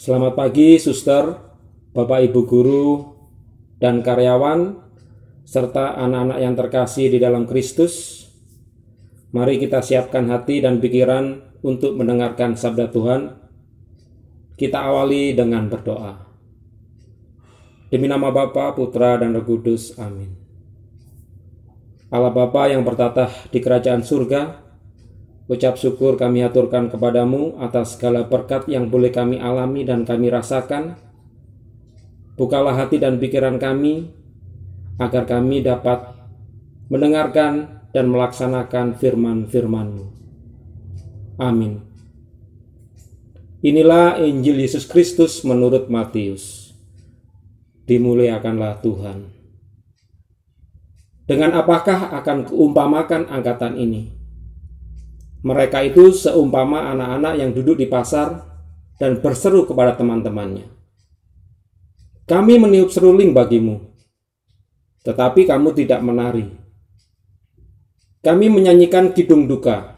Selamat pagi, suster, bapak ibu guru, dan karyawan, serta anak-anak yang terkasih di dalam Kristus. Mari kita siapkan hati dan pikiran untuk mendengarkan sabda Tuhan. Kita awali dengan berdoa. Demi nama Bapa, Putra, dan Roh Kudus. Amin. Allah Bapa yang bertatah di kerajaan surga, ucap syukur kami aturkan kepadamu atas segala berkat yang boleh kami alami dan kami rasakan. Bukalah hati dan pikiran kami, agar kami dapat mendengarkan dan melaksanakan firman-firman-Mu. Amin. Inilah Injil Yesus Kristus menurut Matius. Dimuliakanlah Tuhan. Dengan apakah akan keumpamakan angkatan ini? Mereka itu seumpama anak-anak yang duduk di pasar dan berseru kepada teman-temannya. Kami meniup seruling bagimu, tetapi kamu tidak menari. Kami menyanyikan kidung duka,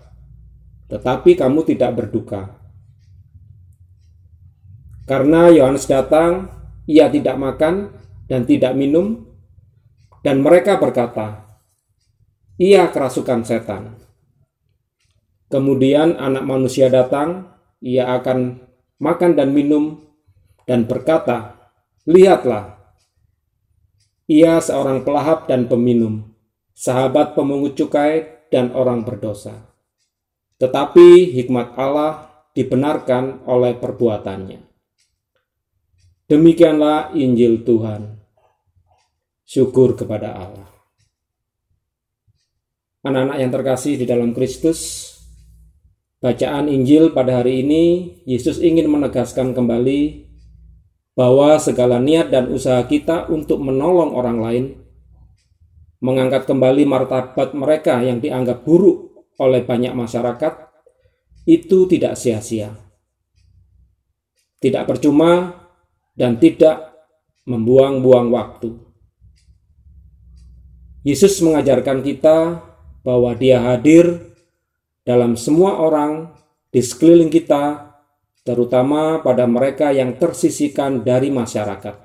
tetapi kamu tidak berduka. Karena Yohanes datang, ia tidak makan dan tidak minum, dan mereka berkata, "Ia kerasukan setan." Kemudian Anak Manusia datang, ia akan makan dan minum, dan berkata, "Lihatlah, ia seorang pelahap dan peminum, sahabat pemungut cukai dan orang berdosa." Tetapi hikmat Allah dibenarkan oleh perbuatannya. Demikianlah Injil Tuhan. Syukur kepada Allah. Anak-anak yang terkasih di dalam Kristus, bacaan Injil pada hari ini Yesus ingin menegaskan kembali bahwa segala niat dan usaha kita untuk menolong orang lain, mengangkat kembali martabat mereka yang dianggap buruk oleh banyak masyarakat, itu tidak sia-sia. Tidak percuma dan tidak membuang-buang waktu. Yesus mengajarkan kita bahwa Dia hadir dalam semua orang di sekeliling kita, terutama pada mereka yang tersisihkan dari masyarakat.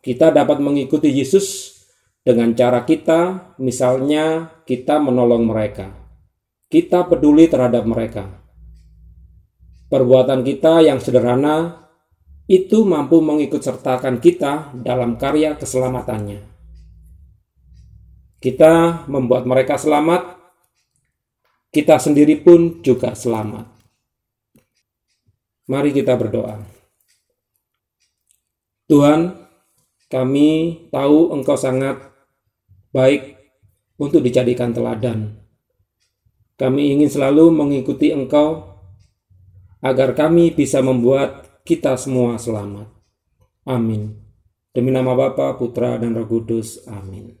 Kita dapat mengikuti Yesus dengan cara kita, misalnya kita menolong mereka. Kita peduli terhadap mereka Perbuatan kita yang sederhana itu mampu mengikut sertakan kita dalam karya keselamatannya. Kita membuat mereka selamat, kita sendiri pun juga selamat. Mari kita berdoa. Tuhan, kami tahu Engkau sangat baik untuk dijadikan teladan. Kami ingin selalu mengikuti Engkau agar kami bisa membuat kita semua selamat. Amin. Demi nama Bapa, Putra, dan Roh Kudus. Amin.